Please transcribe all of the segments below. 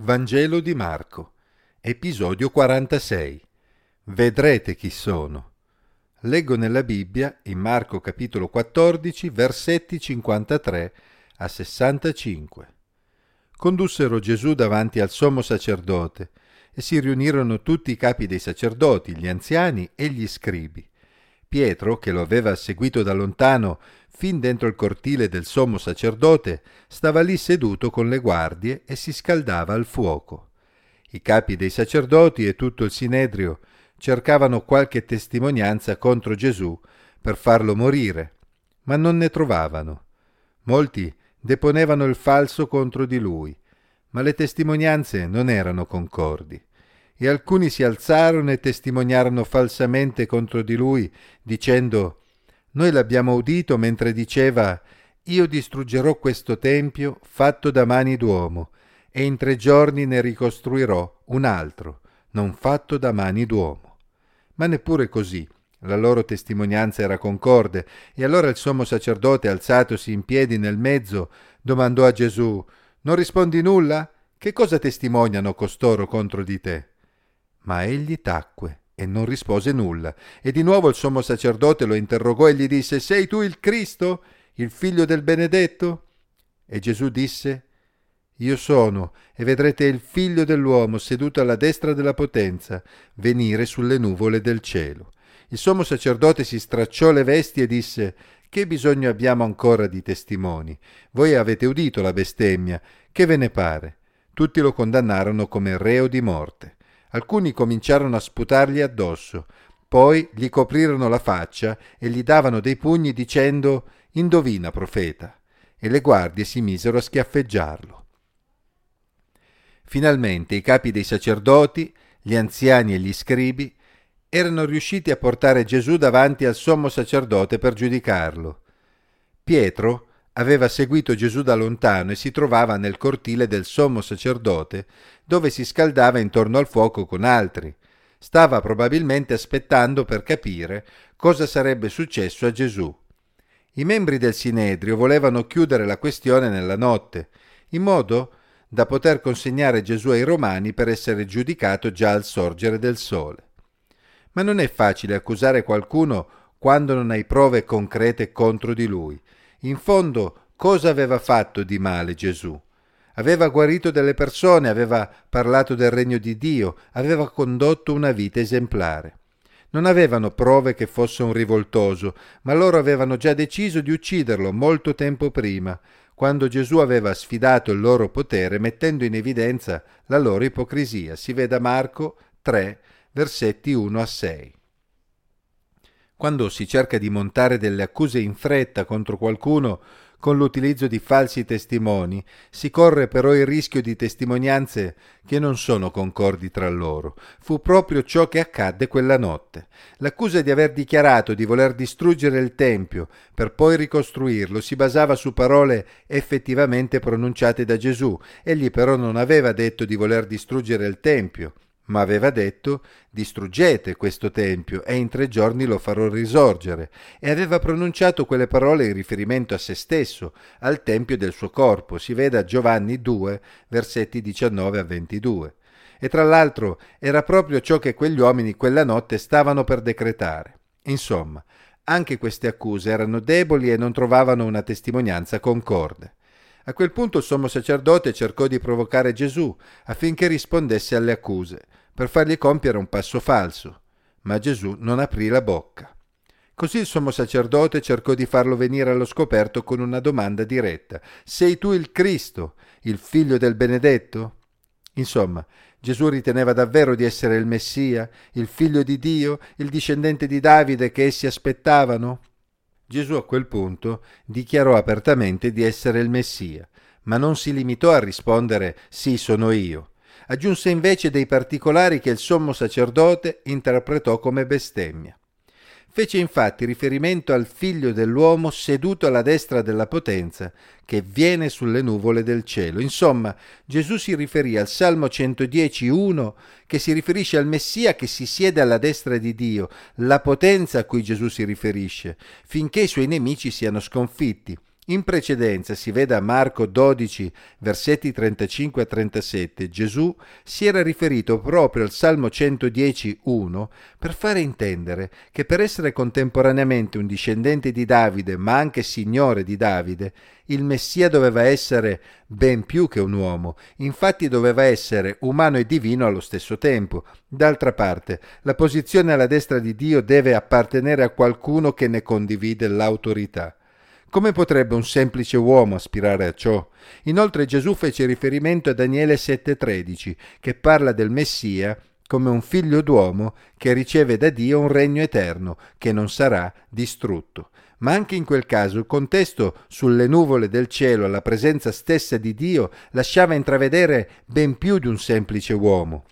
Vangelo di Marco, episodio 46. Vedrete chi sono. Leggo nella Bibbia, in Marco capitolo 14, versetti 53 a 65. Condussero Gesù davanti al sommo sacerdote e si riunirono tutti i capi dei sacerdoti, gli anziani e gli scribi. Pietro, che lo aveva seguito da lontano fin dentro il cortile del sommo sacerdote, stava lì seduto con le guardie e si scaldava al fuoco. I capi dei sacerdoti e tutto il sinedrio cercavano qualche testimonianza contro Gesù per farlo morire, ma non ne trovavano. Molti deponevano il falso contro di lui, ma le testimonianze non erano concordi e alcuni si alzarono e testimoniarono falsamente contro di lui, dicendo Noi l'abbiamo udito mentre diceva Io distruggerò questo tempio fatto da mani d'uomo, e in tre giorni ne ricostruirò un altro, non fatto da mani d'uomo. Ma neppure così. La loro testimonianza era concorde, e allora il sommo sacerdote, alzatosi in piedi nel mezzo, domandò a Gesù Non rispondi nulla? Che cosa testimoniano costoro contro di te? Ma egli tacque e non rispose nulla. E di nuovo il sommo sacerdote lo interrogò e gli disse, Sei tu il Cristo, il figlio del benedetto? E Gesù disse, Io sono, e vedrete il figlio dell'uomo seduto alla destra della potenza, venire sulle nuvole del cielo. Il sommo sacerdote si stracciò le vesti e disse, Che bisogno abbiamo ancora di testimoni? Voi avete udito la bestemmia, che ve ne pare? Tutti lo condannarono come reo di morte. Alcuni cominciarono a sputargli addosso, poi gli coprirono la faccia e gli davano dei pugni dicendo Indovina, profeta. E le guardie si misero a schiaffeggiarlo. Finalmente i capi dei sacerdoti, gli anziani e gli scribi erano riusciti a portare Gesù davanti al sommo sacerdote per giudicarlo. Pietro aveva seguito Gesù da lontano e si trovava nel cortile del sommo sacerdote, dove si scaldava intorno al fuoco con altri. Stava probabilmente aspettando per capire cosa sarebbe successo a Gesù. I membri del Sinedrio volevano chiudere la questione nella notte, in modo da poter consegnare Gesù ai Romani per essere giudicato già al sorgere del sole. Ma non è facile accusare qualcuno quando non hai prove concrete contro di lui. In fondo, cosa aveva fatto di male Gesù? Aveva guarito delle persone, aveva parlato del regno di Dio, aveva condotto una vita esemplare. Non avevano prove che fosse un rivoltoso, ma loro avevano già deciso di ucciderlo molto tempo prima, quando Gesù aveva sfidato il loro potere mettendo in evidenza la loro ipocrisia. Si veda Marco 3, versetti 1 a 6. Quando si cerca di montare delle accuse in fretta contro qualcuno con l'utilizzo di falsi testimoni, si corre però il rischio di testimonianze che non sono concordi tra loro. Fu proprio ciò che accadde quella notte. L'accusa di aver dichiarato di voler distruggere il Tempio per poi ricostruirlo si basava su parole effettivamente pronunciate da Gesù. Egli però non aveva detto di voler distruggere il Tempio ma aveva detto distruggete questo tempio e in tre giorni lo farò risorgere e aveva pronunciato quelle parole in riferimento a se stesso, al tempio del suo corpo, si veda Giovanni 2, versetti 19 a 22. E tra l'altro era proprio ciò che quegli uomini quella notte stavano per decretare. Insomma, anche queste accuse erano deboli e non trovavano una testimonianza concorde. A quel punto il sommo sacerdote cercò di provocare Gesù affinché rispondesse alle accuse, per fargli compiere un passo falso, ma Gesù non aprì la bocca. Così il sommo sacerdote cercò di farlo venire allo scoperto con una domanda diretta. Sei tu il Cristo, il figlio del benedetto? Insomma, Gesù riteneva davvero di essere il Messia, il figlio di Dio, il discendente di Davide che essi aspettavano? Gesù a quel punto dichiarò apertamente di essere il Messia, ma non si limitò a rispondere sì sono io. Aggiunse invece dei particolari che il sommo sacerdote interpretò come bestemmia. Fece infatti riferimento al figlio dell'uomo seduto alla destra della potenza, che viene sulle nuvole del cielo. Insomma, Gesù si riferì al Salmo 110.1, che si riferisce al Messia che si siede alla destra di Dio, la potenza a cui Gesù si riferisce, finché i suoi nemici siano sconfitti. In precedenza, si veda Marco 12, versetti 35 a 37, Gesù si era riferito proprio al Salmo 110, 1 per fare intendere che per essere contemporaneamente un discendente di Davide, ma anche signore di Davide, il Messia doveva essere ben più che un uomo, infatti doveva essere umano e divino allo stesso tempo. D'altra parte, la posizione alla destra di Dio deve appartenere a qualcuno che ne condivide l'autorità. Come potrebbe un semplice uomo aspirare a ciò? Inoltre Gesù fece riferimento a Daniele 7:13, che parla del Messia come un figlio d'uomo che riceve da Dio un regno eterno che non sarà distrutto. Ma anche in quel caso il contesto sulle nuvole del cielo, la presenza stessa di Dio, lasciava intravedere ben più di un semplice uomo.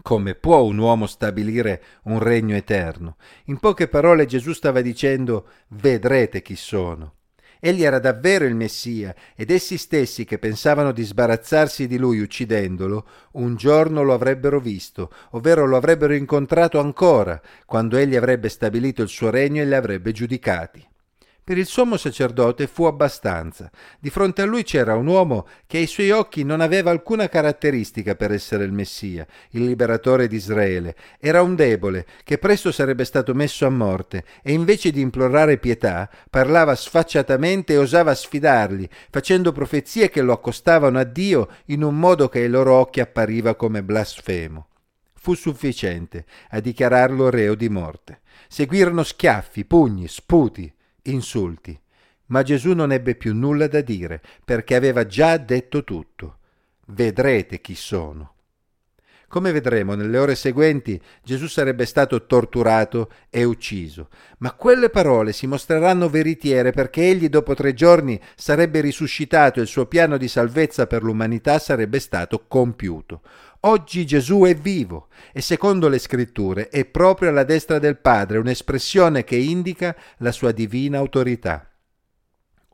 Come può un uomo stabilire un regno eterno? In poche parole Gesù stava dicendo vedrete chi sono. Egli era davvero il Messia ed essi stessi che pensavano di sbarazzarsi di lui uccidendolo, un giorno lo avrebbero visto, ovvero lo avrebbero incontrato ancora, quando egli avrebbe stabilito il suo regno e li avrebbe giudicati. Per il sommo sacerdote fu abbastanza. Di fronte a lui c'era un uomo che ai suoi occhi non aveva alcuna caratteristica per essere il Messia, il liberatore di Israele. Era un debole che presto sarebbe stato messo a morte e invece di implorare pietà parlava sfacciatamente e osava sfidarli, facendo profezie che lo accostavano a Dio in un modo che ai loro occhi appariva come blasfemo fu sufficiente a dichiararlo reo di morte. Seguirono schiaffi, pugni, sputi, insulti. Ma Gesù non ebbe più nulla da dire, perché aveva già detto tutto. Vedrete chi sono. Come vedremo nelle ore seguenti, Gesù sarebbe stato torturato e ucciso, ma quelle parole si mostreranno veritiere perché egli dopo tre giorni sarebbe risuscitato e il suo piano di salvezza per l'umanità sarebbe stato compiuto. Oggi Gesù è vivo e secondo le scritture è proprio alla destra del Padre, un'espressione che indica la sua divina autorità.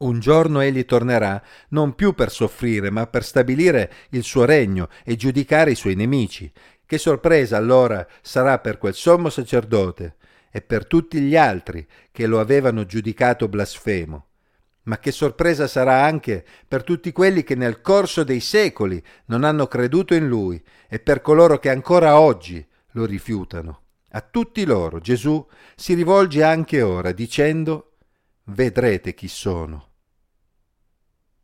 Un giorno egli tornerà non più per soffrire, ma per stabilire il suo regno e giudicare i suoi nemici. Che sorpresa allora sarà per quel sommo sacerdote e per tutti gli altri che lo avevano giudicato blasfemo. Ma che sorpresa sarà anche per tutti quelli che nel corso dei secoli non hanno creduto in lui e per coloro che ancora oggi lo rifiutano. A tutti loro Gesù si rivolge anche ora dicendo vedrete chi sono.